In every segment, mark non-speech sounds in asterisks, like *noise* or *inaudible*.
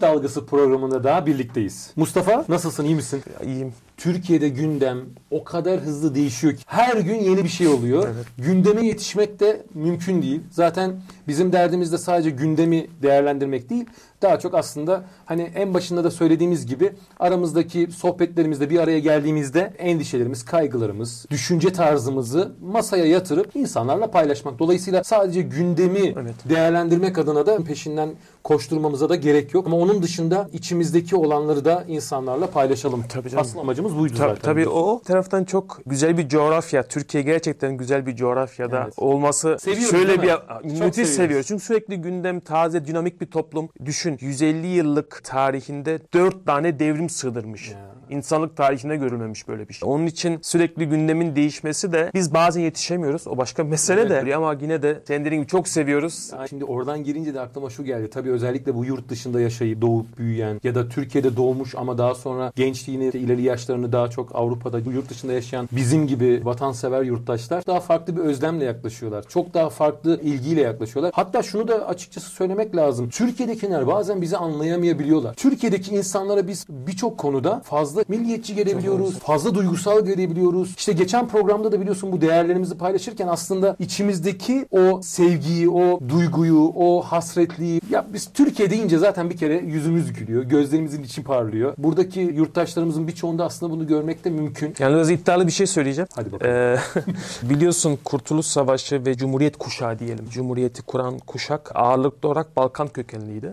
Dip Dalgası programında daha birlikteyiz. Mustafa nasılsın? iyi misin? İyiyim. Türkiye'de gündem o kadar hızlı değişiyor ki her gün yeni bir şey oluyor. Evet. Gündeme yetişmek de mümkün değil. Zaten bizim derdimiz de sadece gündemi değerlendirmek değil. Daha çok aslında hani en başında da söylediğimiz gibi aramızdaki sohbetlerimizde bir araya geldiğimizde endişelerimiz, kaygılarımız, düşünce tarzımızı masaya yatırıp insanlarla paylaşmak. Dolayısıyla sadece gündemi Evet. değerlendirmek adına da peşinden koşturmamıza da gerek yok. Ama onun dışında içimizdeki olanları da insanlarla paylaşalım. Tabii canım. Asıl amacımız buydu Ta- zaten. tabii o taraftan çok güzel bir coğrafya. Türkiye gerçekten güzel bir coğrafyada Evet. olması Seviyoruz şöyle bir müthiş seviyoruz. seviyoruz. Çünkü sürekli gündem, taze, dinamik bir toplum. Düşün 150 yıllık tarihinde 4 tane devrim sığdırmış. Ya. İnsanlık tarihinde görülmemiş böyle bir şey. Onun için sürekli gündemin değişmesi de biz bazen yetişemiyoruz. O başka mesele de. Ama yine de senin çok seviyoruz. Ya Şimdi oradan girince de aklıma şu geldi. Tabii özellikle bu yurt dışında yaşayıp doğup büyüyen ya da Türkiye'de doğmuş ama daha sonra gençliğini, ileri yaşlarını daha çok Avrupa'da, yurt dışında yaşayan bizim gibi vatansever yurttaşlar daha farklı bir özlemle yaklaşıyorlar. Çok daha farklı ilgiyle yaklaşıyorlar. Hatta şunu da açıkçası söylemek lazım. Türkiye'dekiler bazen bizi anlayamayabiliyorlar. Türkiye'deki insanlara biz birçok konuda fazla milliyetçi gelebiliyoruz. Fazla duygusal gelebiliyoruz. İşte geçen programda da biliyorsun bu değerlerimizi paylaşırken aslında içimizdeki o sevgiyi, o duyguyu, o hasretliği ya biz Türkiye deyince zaten bir kere yüzümüz gülüyor. Gözlerimizin içi parlıyor. Buradaki yurttaşlarımızın birçoğunda aslında bunu görmek de mümkün. Yani biraz iddialı bir şey söyleyeceğim. Hadi bakalım. Ee, *laughs* biliyorsun Kurtuluş Savaşı ve Cumhuriyet kuşağı diyelim. Cumhuriyeti kuran kuşak ağırlıklı olarak Balkan kökenliydi.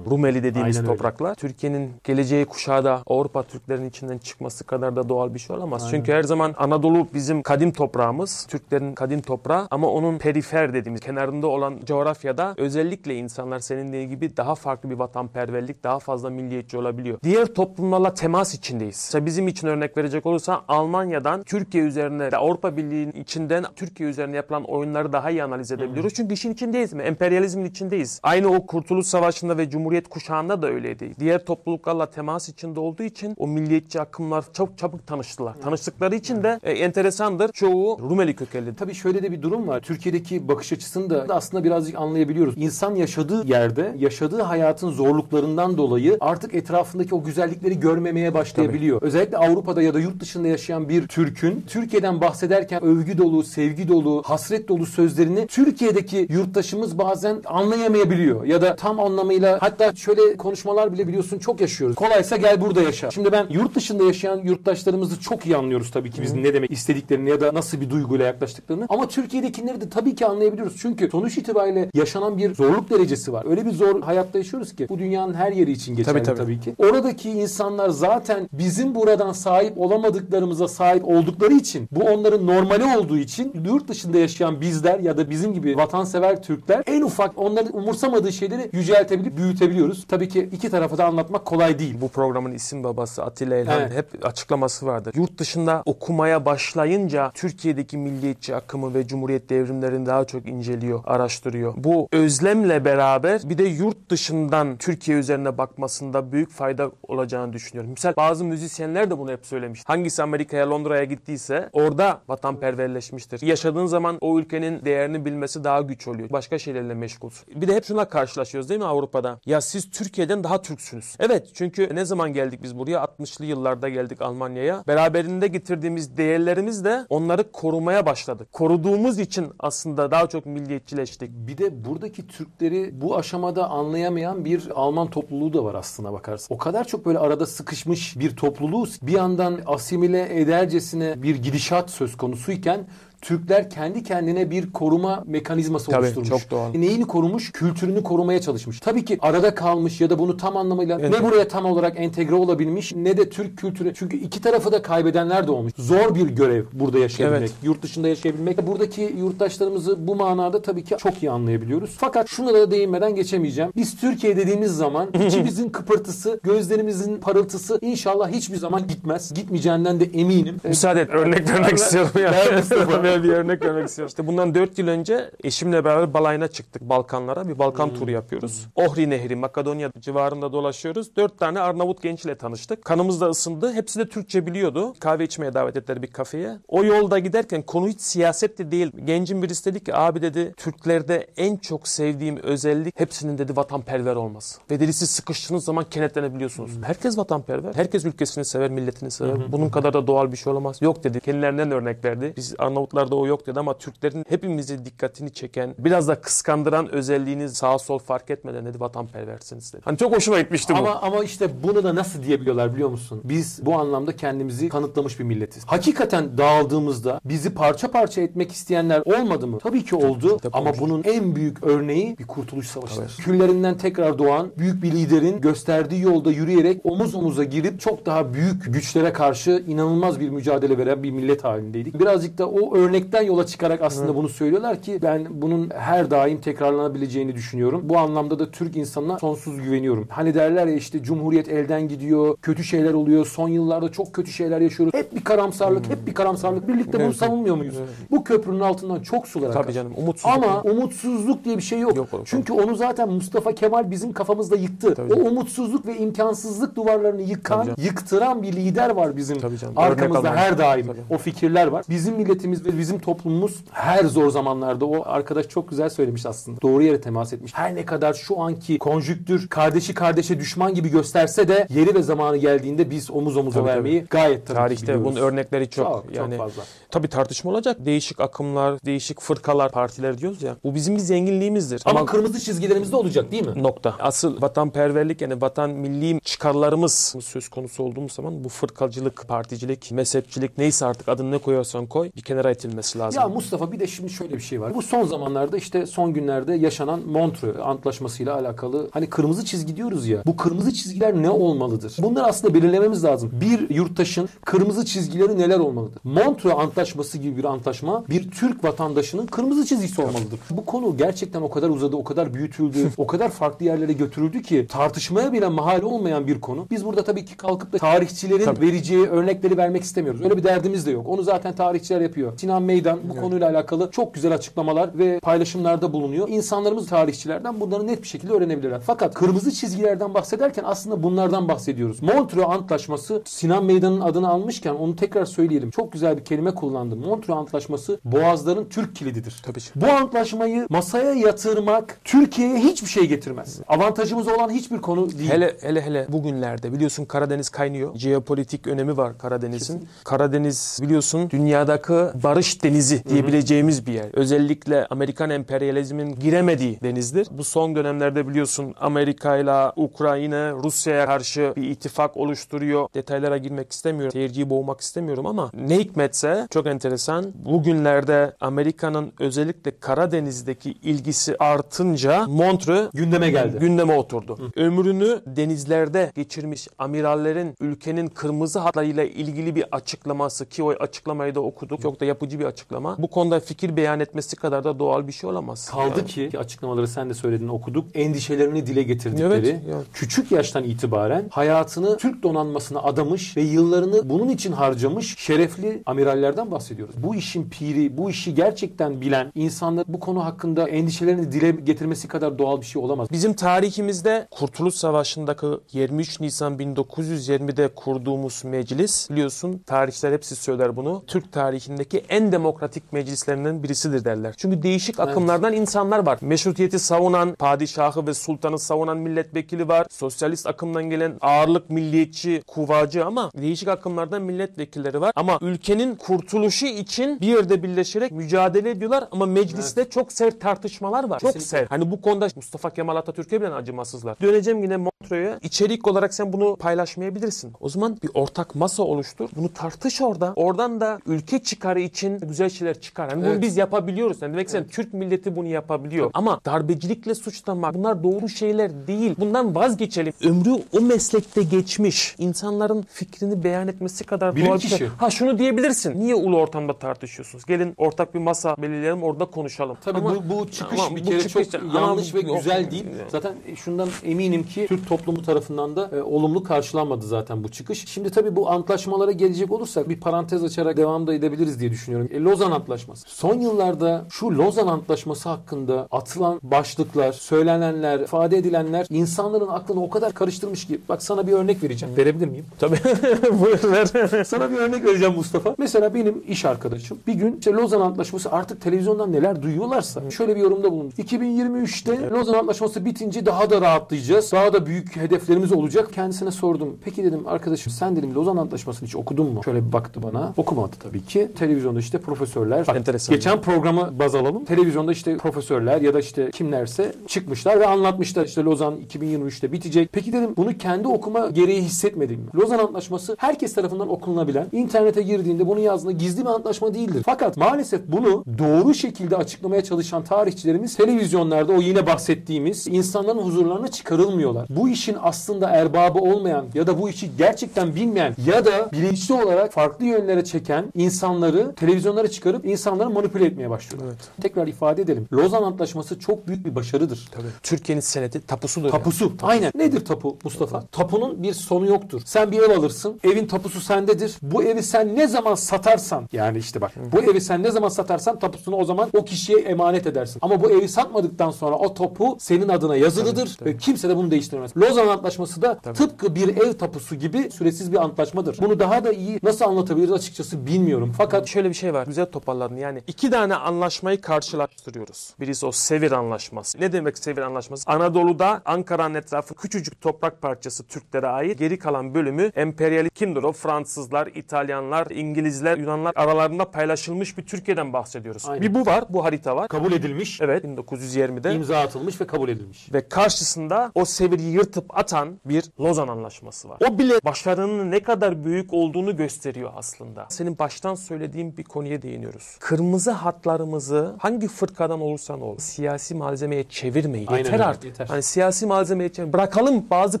Rumeli dediğimiz Aynen topraklar. Türkiye'nin geleceği kuşağı da Avrupa Türklerin içinden çıkması kadar da doğal bir şey olamaz. Çünkü her zaman Anadolu bizim kadim toprağımız. Türklerin kadim toprağı ama onun perifer dediğimiz kenarında olan coğrafyada özellikle insanlar senin dediğin gibi daha farklı bir vatanperverlik, daha fazla milliyetçi olabiliyor. Diğer toplumlarla temas içindeyiz. Mesela bizim için örnek verecek olursa Almanya'dan Türkiye üzerine, Avrupa Birliği'nin içinden Türkiye üzerine yapılan oyunları daha iyi analiz edebiliyoruz. Çünkü işin içindeyiz mi? Emperyalizmin içindeyiz. Aynı o Kurtuluş Savaşı'nda ve Cumhuriyet kuşağında da öyleydi. Diğer topluluklarla temas içinde olduğu için o milliyetçi akımlar çok çabuk tanıştılar. Tanıştıkları için de e, enteresandır. Çoğu Rumeli kökenli. Tabii şöyle de bir durum var. Türkiye'deki bakış açısını da aslında birazcık anlayabiliyoruz. İnsan yaşadığı yerde, yaşadığı hayatın zorluklarından dolayı artık etrafındaki o güzellikleri görmemeye başlayabiliyor. Özellikle Avrupa'da ya da yurt dışında yaşayan bir Türk'ün Türkiye'den bahsederken övgü dolu, sevgi dolu, hasret dolu sözlerini Türkiye'deki yurttaşımız bazen anlayamayabiliyor. Ya da tam anlamıyla hatta şöyle konuşmalar bile biliyorsun çok yaşıyoruz. Kolaysa gel burada yaşa. Şimdi ben yurt dışında yaşayan yurttaşlarımızı çok iyi anlıyoruz tabii ki biz ne demek istediklerini ya da nasıl bir duyguyla yaklaştıklarını. Ama Türkiye'dekileri de tabii ki anlayabiliyoruz. Çünkü sonuç itibariyle yaşanan bir zorluk derecesi var. Öyle bir zor hayatta yaşıyoruz ki bu dünyanın her yeri için geçerli tabii, Tabii, tabii. ki. Oradaki insanlar zaten bizim buradan sahip olamadıklarımıza sahip oldukları için bu onların normali olduğu için yurt dışında yaşayan bizler ya da bizim gibi vatansever Türkler en ufak onların umursamadığı şeyleri yüceltebilip büyütebiliyoruz. Tabii ki iki tarafa da anlatmak kolay değil. Bu programın isim babası Atilla İlhan Evet. hep açıklaması vardır. Yurt dışında okumaya başlayınca Türkiye'deki milliyetçi akımı ve cumhuriyet devrimlerini daha çok inceliyor, araştırıyor. Bu özlemle beraber bir de yurt dışından Türkiye üzerine bakmasında büyük fayda olacağını düşünüyorum. Misal bazı müzisyenler de bunu hep söylemiş. Hangisi Amerika'ya, Londra'ya gittiyse orada vatanperverleşmiştir. Yaşadığın zaman o ülkenin değerini bilmesi daha güç oluyor. Başka şeylerle meşgulsün. Bir de hep şuna karşılaşıyoruz değil mi Avrupa'da? Ya siz Türkiye'den daha Türksünüz. Evet çünkü ne zaman geldik biz buraya? 60'lı yıllarda geldik Almanya'ya. Beraberinde getirdiğimiz değerlerimiz de onları korumaya başladık. Koruduğumuz için aslında daha çok milliyetçileştik. Bir de buradaki Türkleri bu aşamada anlayamayan bir Alman topluluğu da var aslına bakarsan. O kadar çok böyle arada sıkışmış bir topluluğuz. Bir yandan asimile edercesine bir gidişat söz konusuyken Türkler kendi kendine bir koruma mekanizması Tabii, oluşturmuş. çok doğal. Neyini korumuş? Kültürünü korumaya çalışmış. Tabii ki arada kalmış ya da bunu tam anlamıyla Evet. ne buraya tam olarak entegre olabilmiş ne de Türk kültürü. Çünkü iki tarafı da kaybedenler de olmuş. Zor bir görev burada yaşayabilmek. Evet. Yurt dışında yaşayabilmek. Buradaki yurttaşlarımızı bu manada tabii ki çok iyi anlayabiliyoruz. Fakat şuna da değinmeden geçemeyeceğim. Biz Türkiye dediğimiz zaman *laughs* içimizin kıpırtısı, gözlerimizin parıltısı inşallah hiçbir zaman gitmez. Gitmeyeceğinden de eminim. Müsaade et örnek vermek istiyorum ya. Mustafa. *laughs* Oraya bir örnek vermek istiyorum. İşte bundan 4 yıl önce eşimle beraber balayına çıktık Balkanlara. Bir Balkan turu yapıyoruz. Ohri Nehri, Makedonya civarında dolaşıyoruz. 4 tane Arnavut gençle tanıştık. Kanımız da ısındı. Hepsi de Türkçe biliyordu. Kahve içmeye davet ettiler bir kafeye. O yolda giderken konu hiç siyaset de değil. Gencin birisi dedi ki abi dedi Türklerde en çok sevdiğim özellik hepsinin dedi vatanperver olması. Ve dedi siz sıkıştığınız zaman kenetlenebiliyorsunuz. Herkes vatanperver. Herkes ülkesini sever, milletini sever. Bunun kadar da doğal bir şey olamaz. Yok dedi. Kendilerinden örnek verdi. Biz Arnavutlarda o yok dedi ama Türklerin hepimizi dikkatini çeken, biraz da kıskandıran özelliğini sağ sol fark etmeden dedi vatanperversiniz dedi. Hani çok hoşuma gitmişti bu. Ama ama işte bunu da nasıl diyebiliyorlar biliyor musun? Biz bu anlamda kendimizi kanıtlamış bir milletiz. Hakikaten dağıldığımızda bizi parça parça etmek isteyenler olmadı mı? Tabii ki oldu Tabii ama olmuş. bunun en büyük örneği bir kurtuluş savaşıdır. Küllerinden tekrar doğan büyük bir liderin gösterdiği yolda yürüyerek omuz omuza girip çok daha büyük güçlere karşı inanılmaz bir mücadele veren bir millet halindeydik. Birazcık da o örnekten yola çıkarak aslında bunu söylüyorlar ki ben bunun her daim tekrarlanabileceğini düşünüyorum. Bu anlamda da Türk insanına sonsuz güveniyorum. Hani derler ya işte Cumhuriyet elden gidiyor, kötü şeyler oluyor, son yıllarda çok kötü şeyler yaşıyoruz. Hep bir karamsarlık, hep bir karamsarlık. Birlikte bunu Evet. savunmuyor muyuz? Evet. Bu köprünün altından çok sular akar. Tabii canım umutsuzluk. Ama umutsuzluk diye bir şey yok. Yok oğlum. Çünkü onu zaten Mustafa Kemal bizim kafamızda yıktı. Tabii o canım. umutsuzluk ve imkansızlık duvarlarını yıkan, yıktıran bir lider var bizim arkamızda her daim. Tabii. O fikirler var. Bizim milletimiz ve bizim toplumumuz her zor zamanlarda o arkadaş çok güzel söylemiş aslında. Doğru yere temas etmiş. Her ne kadar şu anki konjüktür kardeşi kardeşe düşman gibi gösterse de yeri ve zamanı geldiğinde biz omuz omuza Tabii, vermeyi gayet tabii Tarihte bunun örnekleri çok. çok, çok yani fazla. tabii tartışma olacak. Değişik akımlar, değişik fırkalar, partiler diyoruz ya. Bu bizim bir zenginliğimizdir. Ama, Ama, kırmızı çizgilerimiz de olacak değil mi? nokta. Asıl vatanperverlik yani vatan milli çıkarlarımız söz konusu olduğumuz zaman bu fırkacılık, particilik, mezhepçilik neyse artık adını ne koyarsan koy bir kenara itilmesi lazım. Ya Mustafa bir de şimdi şöyle bir şey var. Bu son zamanlarda işte son günlerde yaşanan Montreux Antlaşması'yla alakalı hani kırmızı çizgi diyoruz ya. Bu kırmızı çizgiler ne olmalıdır? Bunları aslında belirlememiz lazım. Bir yurttaşın kırmızı çizgileri neler olmalıdır? Montreux Antlaşması gibi bir antlaşma bir Türk vatandaşının kırmızı çizgisi olmalıdır. Bu konu gerçekten o kadar uzadı, o kadar büyütüldü, o kadar farklı yerlere götürüldü ki tartışmaya bile mahal olmayan bir konu. Biz burada tabii ki kalkıp da tarihçilerin Tabii. vereceği örnekleri vermek istemiyoruz. Öyle bir derdimiz de yok. Onu zaten tarihçiler yapıyor. Sinan Meydan bu konuyla alakalı çok güzel açıklamalar ve paylaşımlarda bulunuyor. İnsanlarımız tarihçilerden bunları net bir şekilde öğrenebilirler. Fakat kırmızı çizgilerden bahsederken aslında bunlardan bahsediyoruz. Montreux Antlaşması Sinan Meydan'ın adını almışken onu tekrar söyleyelim. Çok güzel bir kelime kullandı. Montreux Antlaşması boğazların Türk kilididir. Tabii ki. Bu antlaşmayı masaya yatırmak Türkiye'ye hiçbir şey getirmez. Avantajımız olan hiçbir konu değil. Hele hele hele bugünlerde biliyorsun Karadeniz kaynıyor. Jeopolitik önemi var Karadeniz'in. Karadeniz biliyorsun dünyadaki barış denizi diyebileceğimiz bir yer. Özellikle Amerikan emperyalizmin giremediği denizdir. Bu son dönemlerde biliyorsun Amerika ile Ukrayna Rusya'ya karşı bir ittifak oluşturuyor. Detaylara girmek istemiyorum. Seyirciyi boğmak istemiyorum ama ne hikmetse çok enteresan. Bugünlerde Amerika'nın özellikle Karadeniz'deki ilgisi artınca Montreux gündeme geldi. gündeme oturdu. Ömrünü denizlerde geçirmiş amirallerin ülkenin kırmızı hatlarıyla ilgili bir açıklaması ki o açıklamayı da okuduk. Çok da yapıcı bir açıklama. Bu konuda fikir beyan etmesi kadar da doğal bir şey olamaz. Kaldı Yani. ki açıklamaları sen de söyledin okuduk. Endişelerini dile getirdikleri Evet, evet. küçük yaştan itibaren hayatını Türk donanmasına adamış ve yıllarını bunun için harcamış şerefli amirallerden bahsediyoruz. Bu işin piri, bu işi gerçekten bilen insanlar bu konu hakkında endişelerini dile getirmesi kadar doğal bir şey olamaz. Bizim tarihimizde Kurtuluş Savaşı'ndaki 23 Nisan 1920'de kurduğumuz meclis biliyorsun tarihçiler hepsi söyler bunu. Türk tarihindeki en demokratik meclislerinden birisidir derler. Çünkü değişik akımlardan insanlar var. Meşrutiyeti savunan, padişahı ve sultanı savunan milletvekili var. Sosyalist akımdan gelen ağırlık milliyetçi, kuvacı ama değişik akımlardan milletvekilleri var. Ama ülkenin kurtuluşu için bir yerde birleşerek mücadele ediyorlar ama mecliste çok sert tartışmalar var. Çok Kesinlikle. sert. Hani bu konuda Mustafa Kemal Atatürk'e bile acımasızlar. Döneceğim yine Montreux'a. İçerik olarak sen bunu paylaşmayabilirsin. O zaman bir ortak masa oluştur. Bunu tartış orada. Oradan da ülke çıkarı için güzel şeyler çıkar. Bunu Evet. biz yapabiliyoruz. Yani demek sen Türk milleti bunu yapabiliyor. Ama darbecilikle suçlamak bunlar doğru şeyler değil. Bundan vazgeçelim. Ömrü o meslekte geçmiş insanların fikrini beyan etmesi kadar Bilim doğal bir şey. kişi. Ha şunu diyebilirsin. Niye ulu ortamda tartışıyorsunuz? Gelin ortak bir masa belirleyelim orada konuşalım. Tabii Ama- bu, bu çıkış ama bir kere çıkış- çok ama yanlış ve güzel değil. Yani. Zaten şundan eminim ki Türk toplumu tarafından da e, olumlu karşılanmadı zaten bu çıkış. Şimdi tabii bu antlaşmalara gelecek olursak bir parantez açarak devam da edebiliriz diye düşünüyorum. Düşünüyorum. E, Lozan Antlaşması. Son yıllarda şu Lozan Antlaşması hakkında atılan başlıklar, söylenenler, ifade edilenler insanların aklını o kadar karıştırmış ki. Bak sana bir örnek vereceğim. Verebilir miyim? Tabii. *laughs* Buyur ver. *laughs* Sana bir örnek vereceğim Mustafa. Mesela benim iş arkadaşım bir gün işte Lozan Antlaşması artık televizyondan neler duyuyorlarsa şöyle bir yorumda bulundu. 2023'te Lozan Antlaşması bitince daha da rahatlayacağız. Daha da büyük hedeflerimiz olacak. Kendisine sordum. Peki dedim arkadaşım sen dedim Lozan Antlaşması'nı hiç okudun mu? Şöyle bir baktı bana. Okumadı tabii ki. Televizyonda işte profesörler. Bak, Enteresan. Geçen programı baz alalım. Televizyonda işte profesörler ya da işte kimlerse çıkmışlar ve anlatmışlar işte Lozan 2023'te bitecek. Peki dedim bunu kendi okuma gereği hissetmedim mi? Lozan Antlaşması herkes tarafından okunabilen, internete girdiğinde bunu yazdığında gizli bir antlaşma değildir. Fakat maalesef bunu doğru şekilde açıklamaya çalışan tarihçilerimiz televizyonlarda o yine bahsettiğimiz insanların huzurlarına çıkarılmıyorlar. Bu işin aslında erbabı olmayan ya da bu işi gerçekten bilmeyen ya da bilinçli olarak farklı yönlere çeken insanları televizyonlara çıkarıp insanları manipüle etmeye başlıyorlar. Evet. Tekrar ifade edelim. Lozan Antlaşması çok büyük bir başarıdır. Tabii. Türkiye'nin senedi tapusudur. Tapusu. Aynen. Nedir tapu Mustafa? Tapunun bir sonu yoktur. Sen bir ev alırsın. Evin tapusu sendedir. Bu evi sen ne zaman satarsan yani işte bak bu evi sen ne zaman satarsan tapusunu o zaman o kişiye emanet edersin. Ama bu evi satmadıktan sonra o tapu senin adına yazılıdır Tabii, tabii. ve kimse de bunu değiştiremez. Lozan Antlaşması da Tabii. tıpkı bir ev tapusu gibi süresiz bir antlaşmadır. Bunu daha da iyi nasıl anlatabiliriz açıkçası bilmiyorum. Fakat Şöyle bir şey var. Güzel toparladın. Yani iki tane anlaşmayı karşılaştırıyoruz. Birisi o Sevir Anlaşması. Ne demek Sevir Anlaşması? Anadolu'da Ankara'nın etrafı küçücük toprak parçası Türklere ait. Geri kalan bölümü emperyalist kimdir o? Fransızlar, İtalyanlar, İngilizler, Yunanlar aralarında paylaşılmış bir Türkiye'den bahsediyoruz. Aynen. Bir bu var. Bu harita var. kabul edilmiş, Evet 1920'de. imza atılmış ve kabul edilmiş. Ve karşısında o seviri yırtıp atan bir Lozan Anlaşması var. O bile başarının ne kadar büyük olduğunu gösteriyor aslında. Senin baştan söylediğin bir konuya değiniyoruz. Kırmızı hatlarımızı hangi fırkadan olursan ol siyasi malzemeye çevirmeyin. Aynen yeter öyle, artık. yeter. Hani siyasi malzemeye çevir. Bırakalım bazı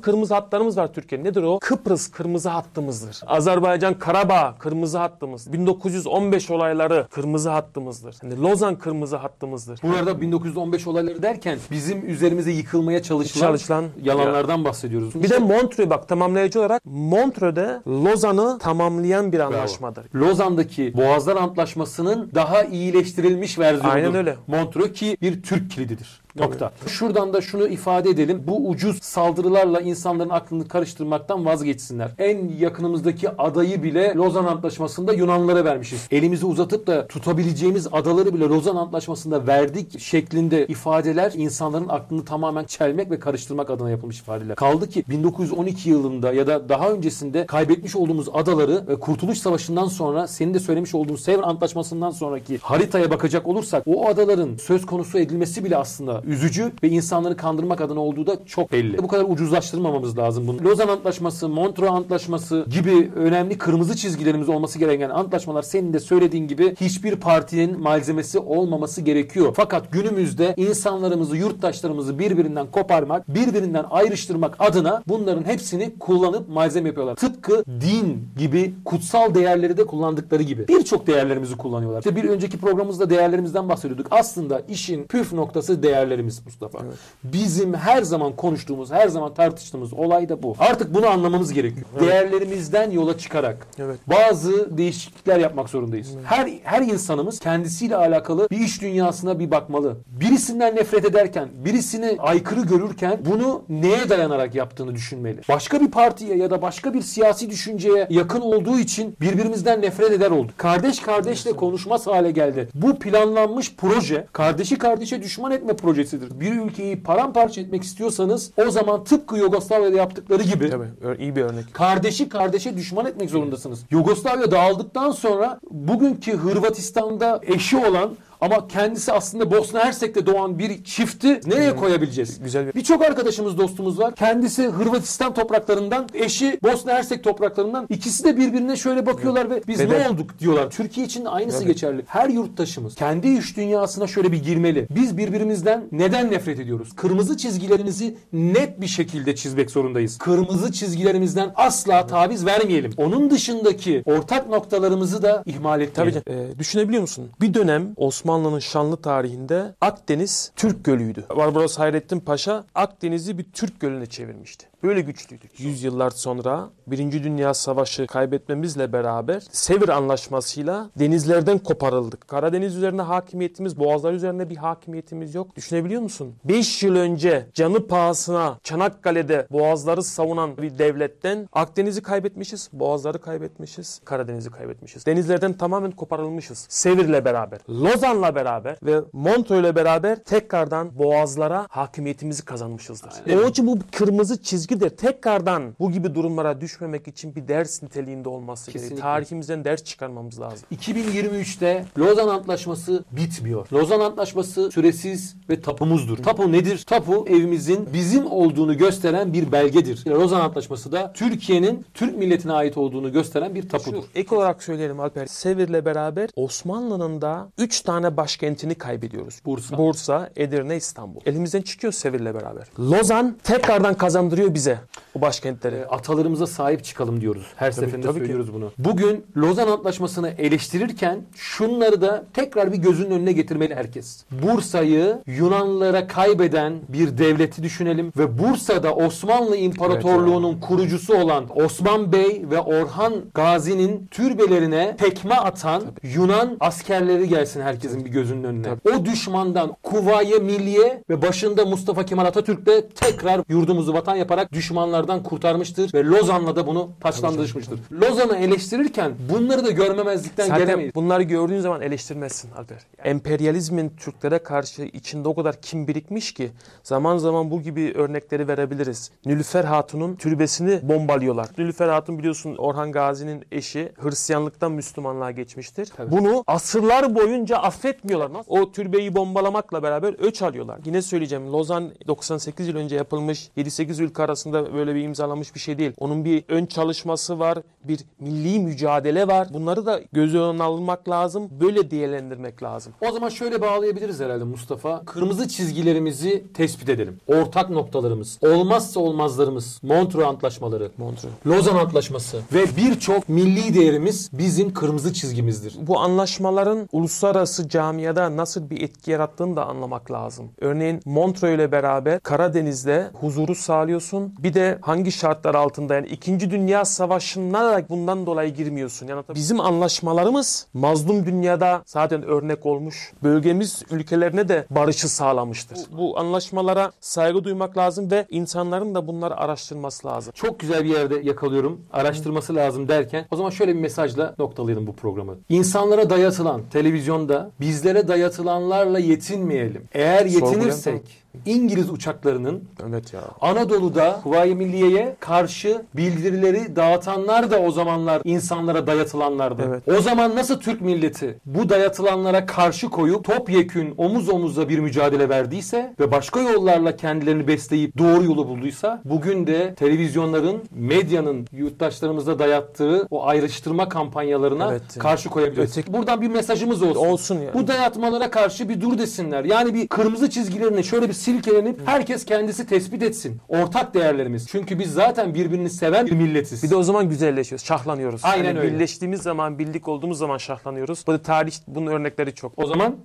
kırmızı hatlarımız var Türkiye'nin. Nedir o? Kıbrıs kırmızı hattımızdır. Azerbaycan Karabağ kırmızı hattımız. 1915 olayları kırmızı hattımızdır. Hani Lozan kırmızı hattımızdır. Bu arada 1915 olayları derken bizim üzerimize yıkılmaya çalışılan, Çalışılan yalanlardan bahsediyoruz. Bir de Montreux bak tamamlayıcı olarak Montreux'de Lozan'ı tamamlayan bir anlaşmadır. Lozan'daki Boğazlar Antlaşması'nın daha iyileştirilmiş versiyonudur. Aynen öyle. Montreux ki bir Türk kilididir. Nokta. Şuradan da şunu ifade edelim. Bu ucuz saldırılarla insanların aklını karıştırmaktan vazgeçsinler. En yakınımızdaki adayı bile Lozan Antlaşması'nda Yunanlılara vermişiz. Elimizi uzatıp da tutabileceğimiz adaları bile Lozan Antlaşması'nda verdik şeklinde ifadeler insanların aklını tamamen çelmek ve karıştırmak adına yapılmış ifadeler. Kaldı ki 1912 yılında ya da daha öncesinde kaybetmiş olduğumuz adaları Kurtuluş Savaşı'ndan sonra senin de söylemiş olduğun Sevr Antlaşması'ndan sonraki haritaya bakacak olursak o adaların söz konusu edilmesi bile aslında üzücü ve insanları kandırmak adına olduğu da çok belli. Bu kadar ucuzlaştırmamamız lazım bunu. Lozan Antlaşması, Montreux Antlaşması gibi önemli kırmızı çizgilerimiz olması gereken antlaşmalar senin de söylediğin gibi hiçbir partinin malzemesi olmaması gerekiyor. Fakat günümüzde insanlarımızı, yurttaşlarımızı birbirinden koparmak, birbirinden ayrıştırmak adına bunların hepsini kullanıp malzeme yapıyorlar. Tıpkı din gibi kutsal değerleri de kullandıkları gibi. Birçok değerlerimizi kullanıyorlar. İşte bir önceki programımızda değerlerimizden bahsediyorduk. Aslında işin püf noktası değerlerimiz Mustafa. Bizim her zaman konuştuğumuz, her zaman tartıştığımız olay da bu. Artık bunu anlamamız gerekiyor. Değerlerimizden yola çıkarak Evet. bazı değişiklikler yapmak zorundayız. Her her insanımız kendisiyle alakalı bir iş dünyasına bir bakmalı. Birisinden nefret ederken, birisini aykırı görürken bunu neye dayanarak yaptığını düşünmeli. Başka bir partiye ya da başka bir siyasi düşünceye yakın olduğu için birbirimizden nefret eder olduk. Kardeş kardeşle konuşmaz hale geldi. Bu planlanmış proje kardeşi kardeşe düşman etme projesidir. Bir ülkeyi paramparça etmek istiyorsanız o zaman tıpkı Yugoslavya'da yaptıkları gibi Tabii iyi bir örnek. kardeşi kardeşe düşman etmek zorundasınız. Yugoslavya dağıldıktan sonra bugünkü Hırvatistan'da eşi olan ama kendisi aslında Bosna Hersek'te doğan bir çifti nereye koyabileceğiz? Güzel bir- Birçok arkadaşımız, dostumuz var. Kendisi Hırvatistan topraklarından, eşi Bosna Hersek topraklarından. İkisi de birbirine şöyle bakıyorlar ve biz Bedel. ne olduk diyorlar. Türkiye için de aynısı Evet. geçerli. Her yurttaşımız kendi iş dünyasına şöyle bir girmeli. Biz birbirimizden neden nefret ediyoruz? Kırmızı çizgilerimizi net bir şekilde çizmek zorundayız. Kırmızı çizgilerimizden asla taviz vermeyelim. Onun dışındaki ortak noktalarımızı da ihmal Tabii etmeyelim. canım. Ee, düşünebiliyor musun? Bir dönem Osmanlı'nın şanlı tarihinde Akdeniz Türk Gölü'ydü. Barbaros Hayrettin Paşa Akdeniz'i bir Türk Gölü'ne çevirmişti. Böyle güçlüydük. Yüzyıllar sonra Birinci Dünya Savaşı kaybetmemizle beraber Sevr Anlaşması'yla denizlerden koparıldık. Karadeniz üzerine hakimiyetimiz, boğazlar üzerine bir hakimiyetimiz yok. Düşünebiliyor musun? 5 yıl önce canı pahasına Çanakkale'de boğazları savunan bir devletten Akdeniz'i kaybetmişiz, boğazları kaybetmişiz, Karadeniz'i kaybetmişiz. Denizlerden tamamen koparılmışız. Sevir'le beraber, Lozan'la beraber ve Montreux'le beraber tekrardan boğazlara hakimiyetimizi kazanmışızdır. Onun için bu kırmızı çizgidir. Tekrardan bu gibi durumlara düşmemek için bir ders niteliğinde olması gerekiyor. Tarihimizden ders çıkarmamız lazım. 2023'te Lozan Antlaşması bitmiyor. Lozan Antlaşması süresiz ve tapumuzdur. Tapu nedir? Tapu evimizin bizim olduğunu gösteren bir belgedir. Lozan Antlaşması da Türkiye'nin Türk milletine ait olduğunu gösteren bir tapudur. Şu, ek olarak söyleyelim Alper. Sevir'le beraber Osmanlı'nın da 3 tane başkentini kaybediyoruz. Bursa. Bursa, Edirne, İstanbul. Elimizden çıkıyor Sevir'le beraber. Lozan tekrardan kazandırıyor bize bu başkentleri. E, atalarımıza sahip çıkalım diyoruz. Her seferinde tabii ki. söylüyoruz bunu. Bugün Lozan Antlaşması'nı eleştirirken şunları da tekrar bir gözünün önüne getirmeli herkes. Bursa'yı Yunanlılara kaybeden bir devleti düşünelim ve Bursa'da Osmanlı İmparatorluğu'nun kurucusu olan Osman Bey ve Orhan Gazi'nin türbelerine tekme atan Yunan askerleri gelsin herkesin bir gözünün önüne. O düşmandan Kuvayi Milliye ve başında Mustafa Kemal Atatürk de tekrar yurdumuzu vatan yaparak düşmanlardan kurtarmıştır ve Lozan'la da bunu taçlandırmıştır. Lozan'ı eleştirirken bunları da görmemezlikten Zaten gelemeyiz. bunları gördüğün zaman eleştirmezsin Alper. Emperyalizmin Türklere karşı içinde o kadar kim birikmiş ki zaman zaman bu gibi örnekleri verebiliriz. Nilüfer Hatun'un türbesini bombalıyorlar. Nilüfer Hatun biliyorsun Orhan Gazi'nin eşi Hristiyanlıktan Müslümanlığa geçmiştir. Tabii. Bunu asırlar boyunca affetmiyorlar. Nasıl? O türbeyi bombalamakla beraber öç alıyorlar. Yine söyleyeceğim Lozan 98 yıl önce yapılmış 7-8 ülke arasında böyle bir imzalanmış bir şey değil. Onun bir ön çalışması var, bir milli mücadele var. Bunları da göz önüne almak lazım. Böyle değerlendirmek lazım. O zaman şöyle bağlayabiliriz herhalde Mustafa. Kırmızı çizgilerimizi tespit edelim. Ortak noktalarımız, olmazsa olmazlarımız, Montreux Antlaşmaları, Montreux. Lozan Antlaşması ve birçok milli değerimiz bizim kırmızı çizgimizdir. Bu anlaşmaların uluslararası camiada nasıl bir etki yarattığını da anlamak lazım. Örneğin Montreux ile beraber Karadeniz'de huzuru sağlıyorsun. Bir de hangi şartlar altında yani 2. Dünya Savaşı'na da bundan dolayı girmiyorsun. Yani bizim anlaşmalarımız mazlum dünyada zaten örnek olmuş. Bölgemiz ülkelerine de barışı sağlamıştır. Bu, bu anlaşmalara saygı duymak lazım ve insanların da bunları araştırması lazım. Çok güzel bir yerde yakalıyorum. Araştırması lazım derken o zaman şöyle bir mesajla noktalayalım bu programı. İnsanlara dayatılan televizyonda bizlere dayatılanlarla yetinmeyelim. Eğer yetinirsek İngiliz uçaklarının Evet ya. Anadolu'da Kuvayi Milliye'ye karşı bildirileri dağıtanlar da o zamanlar insanlara dayatılanlardı. Evet. O zaman nasıl Türk milleti bu dayatılanlara karşı koyup topyekün omuz omuza bir mücadele verdiyse ve başka yollarla kendilerini besleyip doğru yolu bulduysa bugün de televizyonların, medyanın yurttaşlarımıza dayattığı o ayrıştırma kampanyalarına Evet. karşı koyabiliriz. Öteki- Buradan bir mesajımız olsun. Olsun yani. Bu dayatmalara karşı bir dur desinler. Yani bir kırmızı çizgilerini şöyle bir silkelenip herkes kendisi tespit etsin. Ortak değerlerimiz. Çünkü biz zaten birbirini seven bir milletiz. Bir de o zaman güzelleşiyoruz, şahlanıyoruz. Aynen Yani öyle. Birleştiğimiz zaman, birlik olduğumuz zaman şahlanıyoruz. Bu da tarih bunun örnekleri çok. o zaman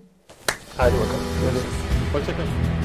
Hadi bakalım. hoşçakalın.